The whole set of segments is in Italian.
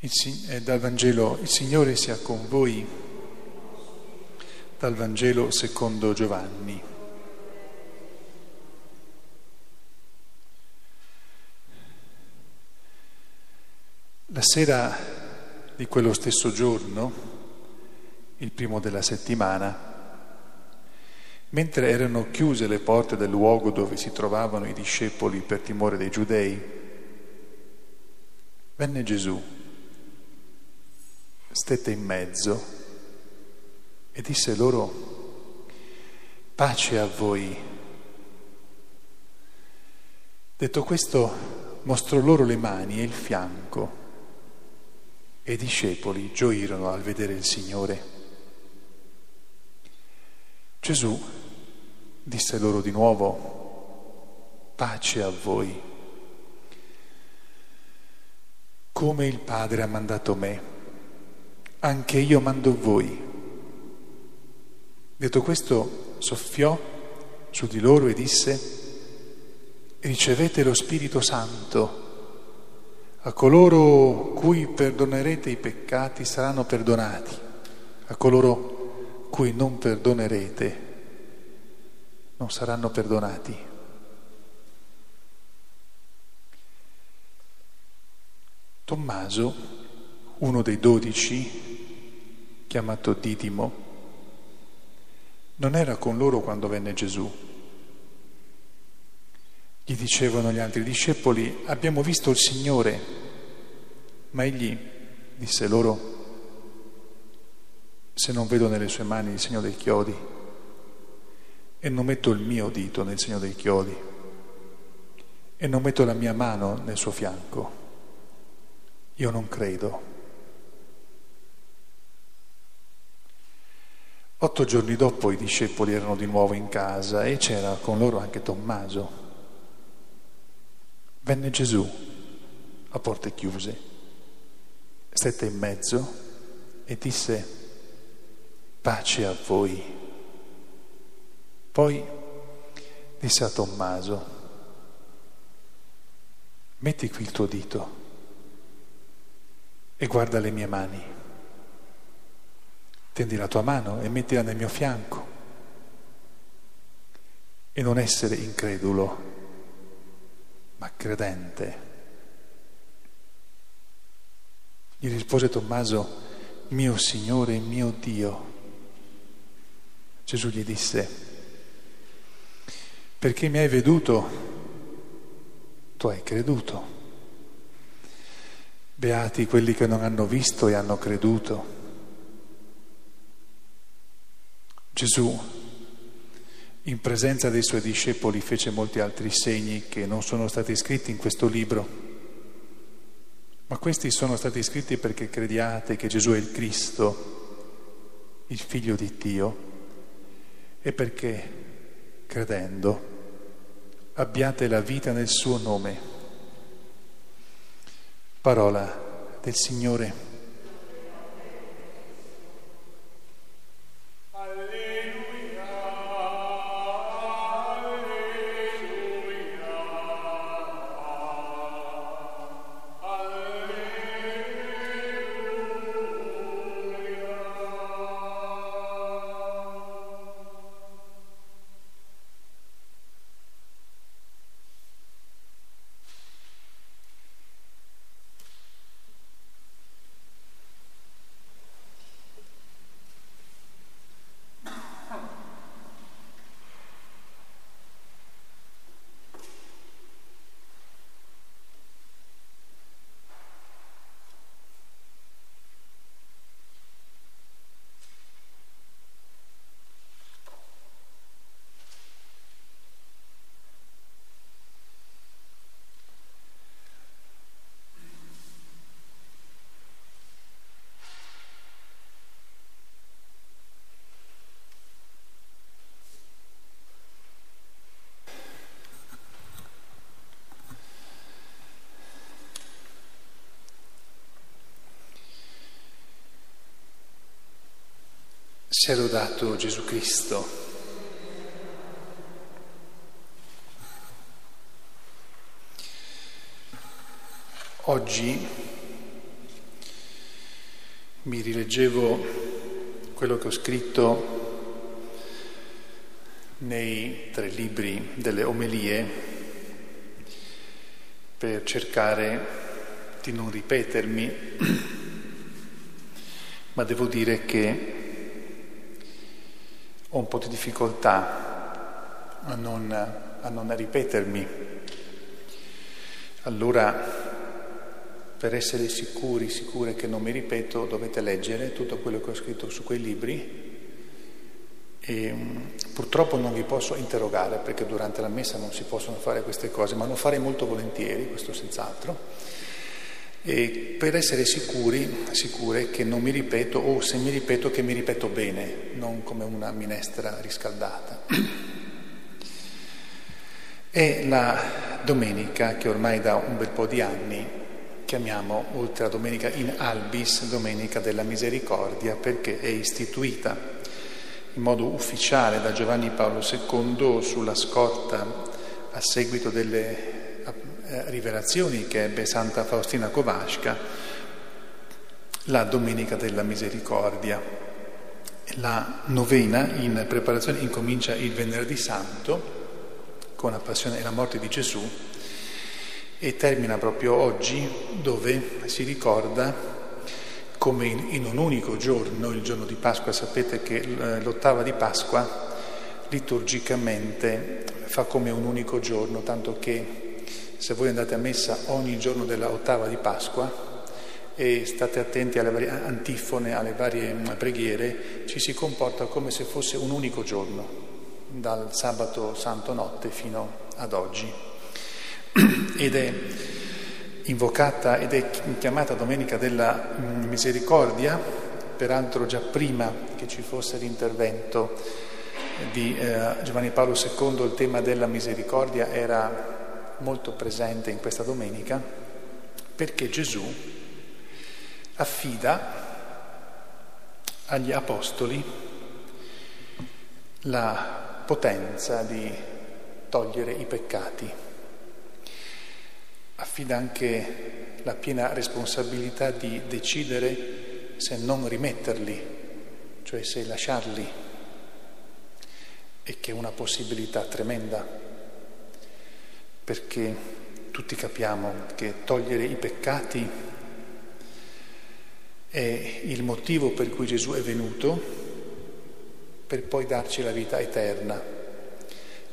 Il, dal Vangelo Il Signore sia con voi, dal Vangelo secondo Giovanni. La sera di quello stesso giorno, il primo della settimana, mentre erano chiuse le porte del luogo dove si trovavano i discepoli per timore dei giudei, venne Gesù stette in mezzo e disse loro, pace a voi. Detto questo, mostrò loro le mani e il fianco e i discepoli gioirono al vedere il Signore. Gesù disse loro di nuovo, pace a voi. Come il Padre ha mandato me anche io mando voi. Detto questo, soffiò su di loro e disse, ricevete lo Spirito Santo. A coloro cui perdonerete i peccati saranno perdonati, a coloro cui non perdonerete non saranno perdonati. Tommaso, uno dei dodici, chiamato Didimo, non era con loro quando venne Gesù. Gli dicevano gli altri discepoli, abbiamo visto il Signore, ma egli disse loro, se non vedo nelle sue mani il segno dei chiodi e non metto il mio dito nel segno dei chiodi e non metto la mia mano nel suo fianco, io non credo. Otto giorni dopo i discepoli erano di nuovo in casa e c'era con loro anche Tommaso. Venne Gesù a porte chiuse, stette in mezzo e disse pace a voi. Poi disse a Tommaso, metti qui il tuo dito e guarda le mie mani tendi la tua mano e mettila nel mio fianco e non essere incredulo, ma credente. Gli rispose Tommaso, mio Signore e mio Dio. Gesù gli disse, perché mi hai veduto, tu hai creduto. Beati quelli che non hanno visto e hanno creduto. Gesù, in presenza dei suoi discepoli, fece molti altri segni che non sono stati scritti in questo libro, ma questi sono stati scritti perché crediate che Gesù è il Cristo, il Figlio di Dio, e perché, credendo, abbiate la vita nel suo nome. Parola del Signore. Sia lodato Gesù Cristo. Oggi mi rileggevo quello che ho scritto nei tre libri delle omelie per cercare di non ripetermi, ma devo dire che ho un po' di difficoltà a non, a non ripetermi. Allora per essere sicuri, sicure che non mi ripeto, dovete leggere tutto quello che ho scritto su quei libri e mm, purtroppo non vi posso interrogare perché durante la messa non si possono fare queste cose, ma lo farei molto volentieri, questo senz'altro. E per essere sicuri, sicure che non mi ripeto o se mi ripeto che mi ripeto bene, non come una minestra riscaldata. È la domenica che ormai da un bel po' di anni chiamiamo, oltre a domenica in albis, domenica della misericordia, perché è istituita in modo ufficiale da Giovanni Paolo II sulla scorta a seguito delle eh, rivelazioni che ebbe Santa Faustina Kowalska, la Domenica della Misericordia. La novena in preparazione incomincia il venerdì santo con la passione e la morte di Gesù e termina proprio oggi dove si ricorda come in, un unico giorno, il giorno di Pasqua, sapete che l'ottava di Pasqua liturgicamente fa come un unico giorno, tanto che se voi andate a messa ogni giorno della ottava di Pasqua e state attenti alle varie antifone, alle varie mm, preghiere, ci si comporta come se fosse un unico giorno, dal sabato santo notte fino ad oggi. Ed è invocata ed è chiamata Domenica della mm, Misericordia, peraltro già prima che ci fosse l'intervento di eh, Giovanni Paolo II il tema della misericordia era molto presente in questa domenica perché Gesù affida agli apostoli la potenza di togliere i peccati. Affida anche la piena responsabilità di decidere se non rimetterli, cioè se lasciarli, e che è una possibilità tremenda, perché tutti capiamo che togliere i peccati è il motivo per cui Gesù è venuto, per poi darci la vita eterna.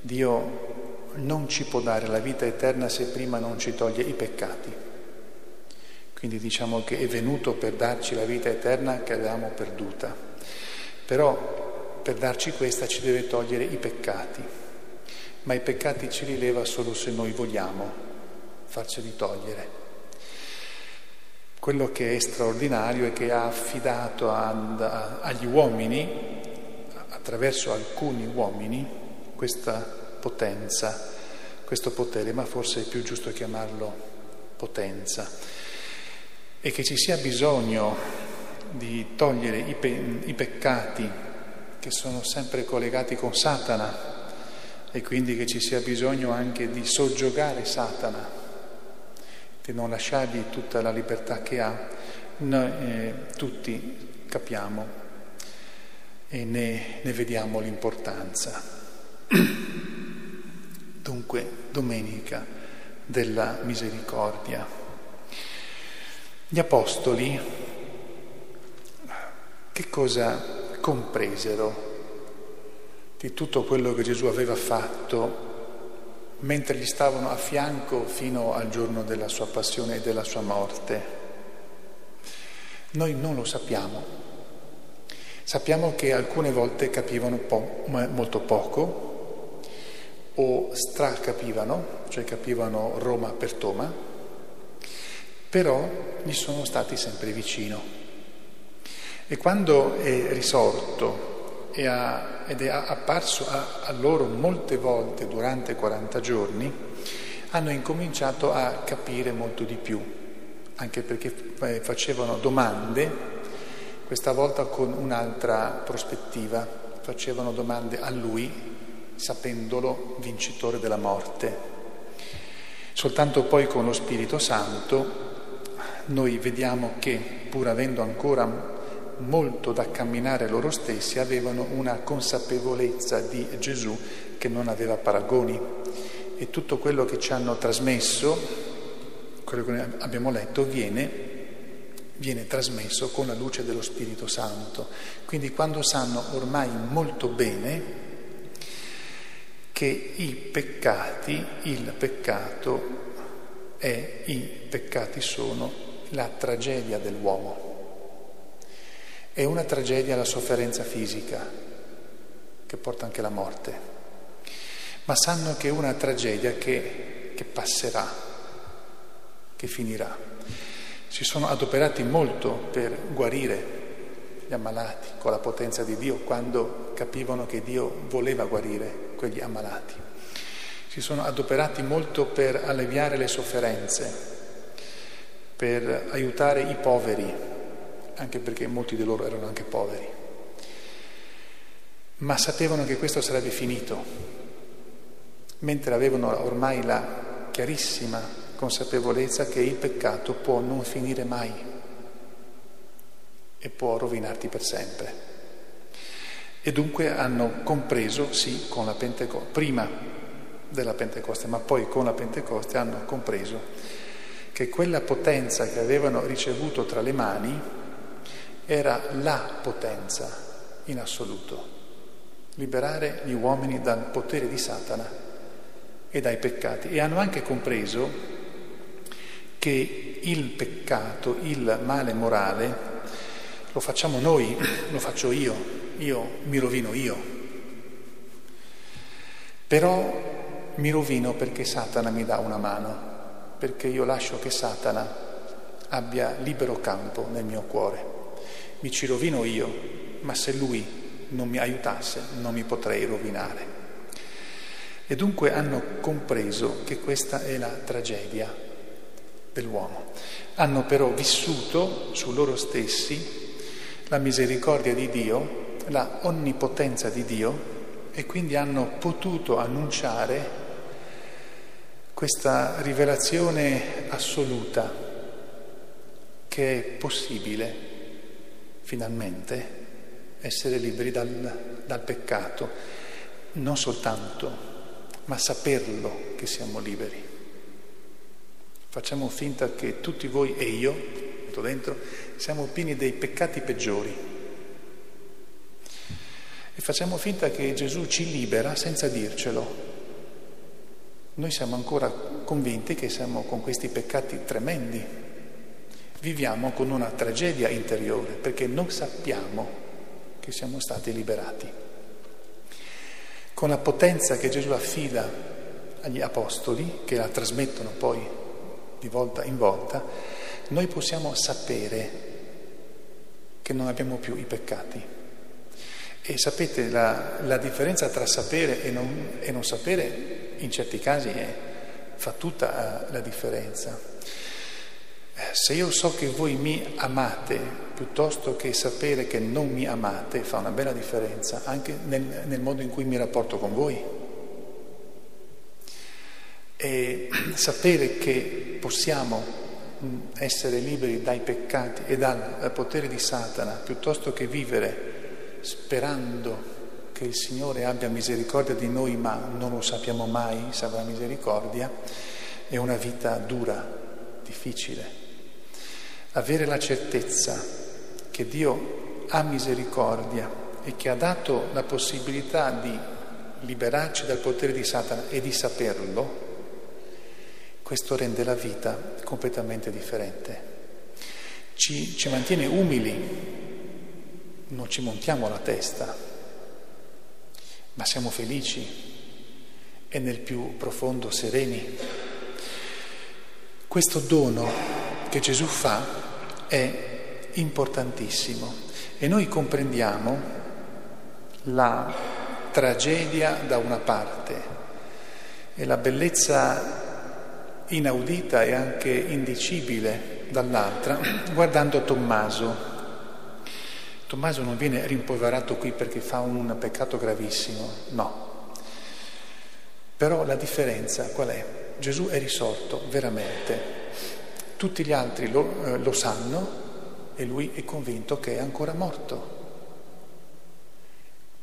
Dio non ci può dare la vita eterna se prima non ci toglie i peccati. Quindi diciamo che è venuto per darci la vita eterna che avevamo perduta. Però per darci questa ci deve togliere i peccati. Ma i peccati ci rileva solo se noi vogliamo farceli togliere. Quello che è straordinario è che ha affidato agli uomini, attraverso alcuni uomini, questa potenza, questo potere, ma forse è più giusto chiamarlo potenza, e che ci sia bisogno di togliere i, pe- i peccati che sono sempre collegati con Satana e quindi che ci sia bisogno anche di soggiogare Satana, di non lasciargli tutta la libertà che ha, noi eh, tutti capiamo e ne, ne vediamo l'importanza. Dunque, domenica della misericordia. Gli apostoli che cosa compresero di tutto quello che Gesù aveva fatto mentre gli stavano a fianco fino al giorno della sua passione e della sua morte? Noi non lo sappiamo. Sappiamo che alcune volte capivano po- molto poco, o stracapivano, cioè capivano Roma per Toma, però gli sono stati sempre vicino. E quando è risorto e ha, ed è apparso a, a loro molte volte durante 40 giorni, hanno incominciato a capire molto di più, anche perché eh, facevano domande, questa volta con un'altra prospettiva, facevano domande a lui sapendolo vincitore della morte. Soltanto poi con lo Spirito Santo noi vediamo che, pur avendo ancora molto da camminare loro stessi, avevano una consapevolezza di Gesù che non aveva paragoni e tutto quello che ci hanno trasmesso, quello che abbiamo letto, viene, viene trasmesso con la luce dello Spirito Santo. Quindi quando sanno ormai molto bene che i peccati, il peccato è, i peccati sono la tragedia dell'uomo. È una tragedia la sofferenza fisica, che porta anche alla morte ma sanno che è una tragedia che, che passerà, che finirà. Si sono adoperati molto per guarire gli ammalati con la potenza di Dio quando capivano che Dio voleva guarire quegli ammalati. Si sono adoperati molto per alleviare le sofferenze, per aiutare i poveri, anche perché molti di loro erano anche poveri. Ma sapevano che questo sarebbe finito, mentre avevano ormai la chiarissima consapevolezza che il peccato può non finire mai e può rovinarti per sempre. E dunque hanno compreso, sì, con la Pentecoste, prima della Pentecoste, ma poi con la Pentecoste hanno compreso che quella potenza che avevano ricevuto tra le mani era la potenza in assoluto, liberare gli uomini dal potere di Satana e dai peccati e hanno anche compreso che il peccato, il male morale, lo facciamo noi, lo faccio io, io mi rovino io. Però mi rovino perché Satana mi dà una mano, perché io lascio che Satana abbia libero campo nel mio cuore. Mi ci rovino io, ma se lui non mi aiutasse non mi potrei rovinare. E dunque hanno compreso che questa è la tragedia dell'uomo. Hanno però vissuto su loro stessi la misericordia di Dio, la onnipotenza di Dio e quindi hanno potuto annunciare questa rivelazione assoluta che è possibile finalmente essere liberi dal, dal peccato, non soltanto ma saperlo che siamo liberi. Facciamo finta che tutti voi e io, dentro, siamo pieni dei peccati peggiori. E facciamo finta che Gesù ci libera senza dircelo. Noi siamo ancora convinti che siamo con questi peccati tremendi. Viviamo con una tragedia interiore perché non sappiamo che siamo stati liberati con la potenza che Gesù affida agli apostoli, che la trasmettono poi di volta in volta, noi possiamo sapere che non abbiamo più i peccati. E sapete, la, la differenza tra sapere e non, e non, sapere in certi casi è, fa tutta la differenza. Se io so che voi mi amate piuttosto che sapere che non mi amate, fa una bella differenza anche nel, nel modo in cui mi rapporto con voi. E sapere che possiamo essere liberi dai peccati e dal potere di Satana piuttosto che vivere sperando che il Signore abbia misericordia di noi ma non lo sappiamo mai se avrà misericordia, è una vita dura, difficile avere la certezza che Dio ha misericordia e che ha dato la possibilità di liberarci dal potere di Satana e di saperlo, questo rende la vita completamente differente. Ci, ci mantiene umili, non ci montiamo la testa, ma siamo felici e nel più profondo sereni. Questo dono che Gesù fa è importantissimo e noi comprendiamo la tragedia da una parte e la bellezza inaudita e anche indicibile dall'altra, guardando Tommaso. Tommaso non viene rimproverato qui perché fa un peccato gravissimo, no. Però la differenza qual è? Gesù è risorto veramente tutti gli altri lo, eh, lo sanno e lui è convinto che è ancora morto.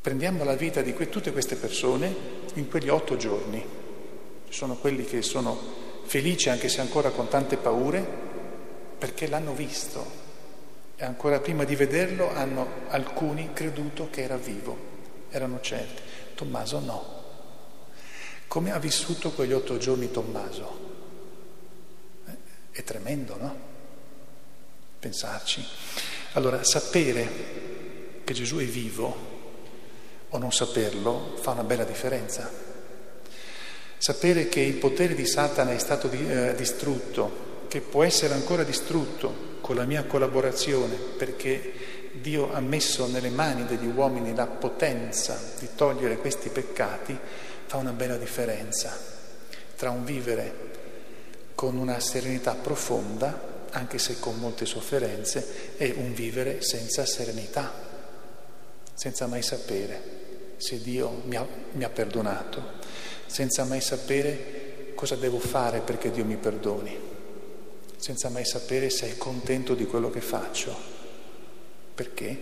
Prendiamo la vita di que- tutte queste persone in quegli otto giorni. Ci sono quelli che sono felici anche se ancora con tante paure perché l'hanno visto e ancora prima di vederlo hanno alcuni creduto che era vivo, erano certi. Tommaso no. Come ha vissuto quegli otto giorni Tommaso? È tremendo, no? Pensarci. Allora, sapere che Gesù è vivo o non saperlo fa una bella differenza. Sapere che il potere di Satana è stato di, eh, distrutto, che può essere ancora distrutto con la mia collaborazione, perché Dio ha messo nelle mani degli uomini la potenza di togliere questi peccati, fa una bella differenza tra un vivere con una serenità profonda, anche se con molte sofferenze, e un vivere senza serenità, senza mai sapere se Dio mi ha, mi ha perdonato, senza mai sapere cosa devo fare perché Dio mi perdoni senza mai sapere se è contento di quello che faccio. Perché?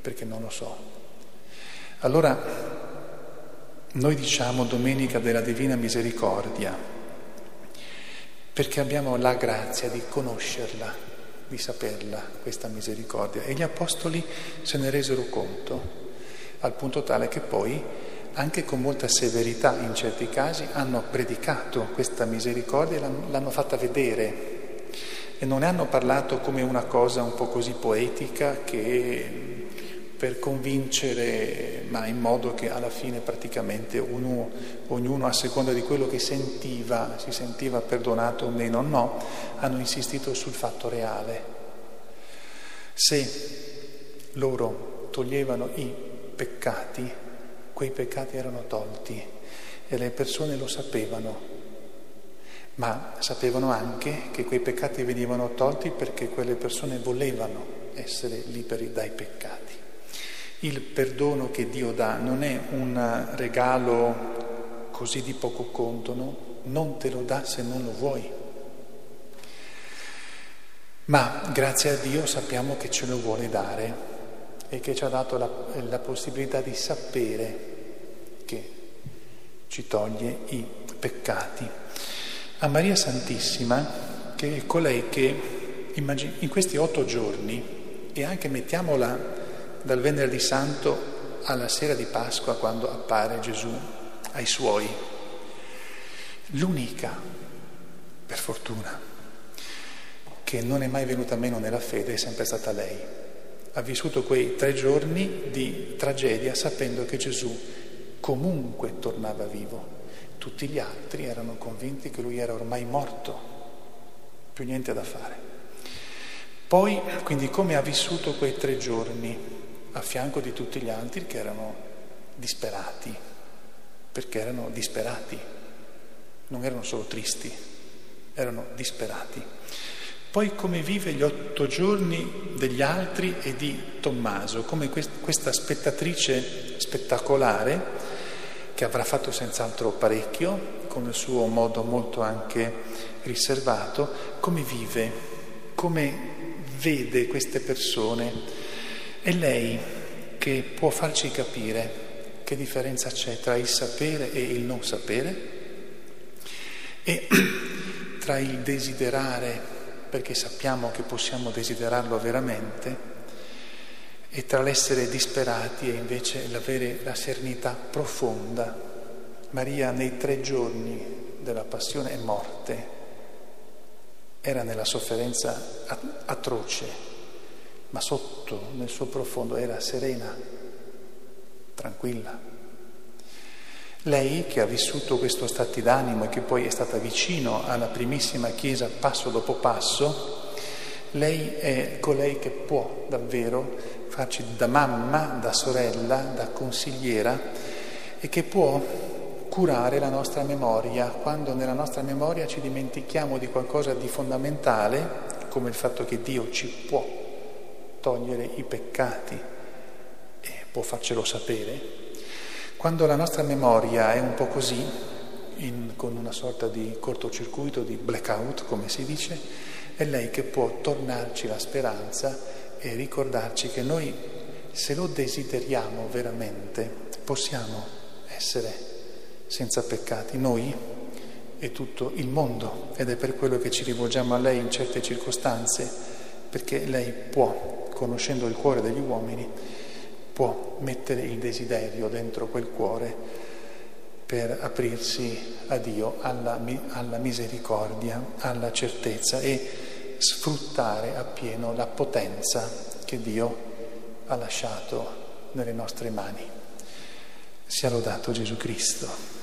Perché non lo so. Allora, noi diciamo Domenica della Divina Misericordia, perché abbiamo la grazia di conoscerla, di saperla, questa misericordia. E gli Apostoli se ne resero conto, al punto tale che poi, anche con molta severità in certi casi, hanno predicato questa misericordia e l'hanno fatta vedere e non ne hanno parlato come una cosa un po' così poetica che per convincere, ma in modo che alla fine praticamente uno, ognuno a seconda di quello che sentiva, si sentiva perdonato o meno, no, hanno insistito sul fatto reale. Se loro toglievano i peccati, quei peccati erano tolti e le persone lo sapevano ma sapevano anche che quei peccati venivano tolti perché quelle persone volevano essere liberi dai peccati. Il perdono che Dio dà non è un regalo così di poco conto, no? non te lo dà se non lo vuoi. Ma grazie a Dio sappiamo che ce lo vuole dare e che ci ha dato la, la possibilità di sapere che ci toglie i peccati a Maria Santissima, che è colei che in questi otto giorni, e anche mettiamola dal venerdì santo alla sera di Pasqua quando appare Gesù ai suoi, l'unica, per fortuna, che non è mai venuta meno nella fede è sempre stata lei. Ha vissuto quei tre giorni di tragedia sapendo che Gesù comunque tornava vivo tutti gli altri erano convinti che lui era ormai morto, più niente da fare. Poi, quindi, come ha vissuto quei tre giorni a fianco di tutti gli altri che erano disperati, perché erano disperati, non erano solo tristi, erano disperati. Poi come vive gli otto giorni degli altri e di Tommaso, come questa spettatrice spettacolare che avrà fatto senz'altro parecchio, con il suo modo molto anche riservato, come vive, come vede queste persone. È lei che può farci capire che differenza c'è tra il sapere e il non sapere e tra il desiderare, perché sappiamo che possiamo desiderarlo veramente, e tra l'essere disperati e invece l'avere la serenità profonda. Maria nei tre giorni della passione e morte era nella sofferenza atroce, ma sotto, nel suo profondo, era serena, tranquilla. Lei che ha vissuto questo stato d'animo e che poi è stata vicino alla primissima Chiesa passo dopo passo, lei è colei che può davvero farci da mamma, da sorella, da consigliera e che può curare la nostra memoria quando nella nostra memoria ci dimentichiamo di qualcosa di fondamentale, come il fatto che Dio ci può togliere i peccati e può farcelo sapere. Quando la nostra memoria è un po' così, in, con una sorta di cortocircuito, di blackout, come si dice, è lei che può tornarci la speranza e ricordarci che noi, se lo desideriamo veramente, possiamo essere senza peccati, noi e tutto il mondo. Ed è per quello che ci rivolgiamo a lei in certe circostanze, perché lei può, conoscendo il cuore degli uomini, può mettere il desiderio dentro quel cuore per aprirsi a Dio, alla, alla misericordia, alla certezza e sfruttare appieno la potenza che Dio ha lasciato nelle nostre mani. Sia lodato Gesù Cristo.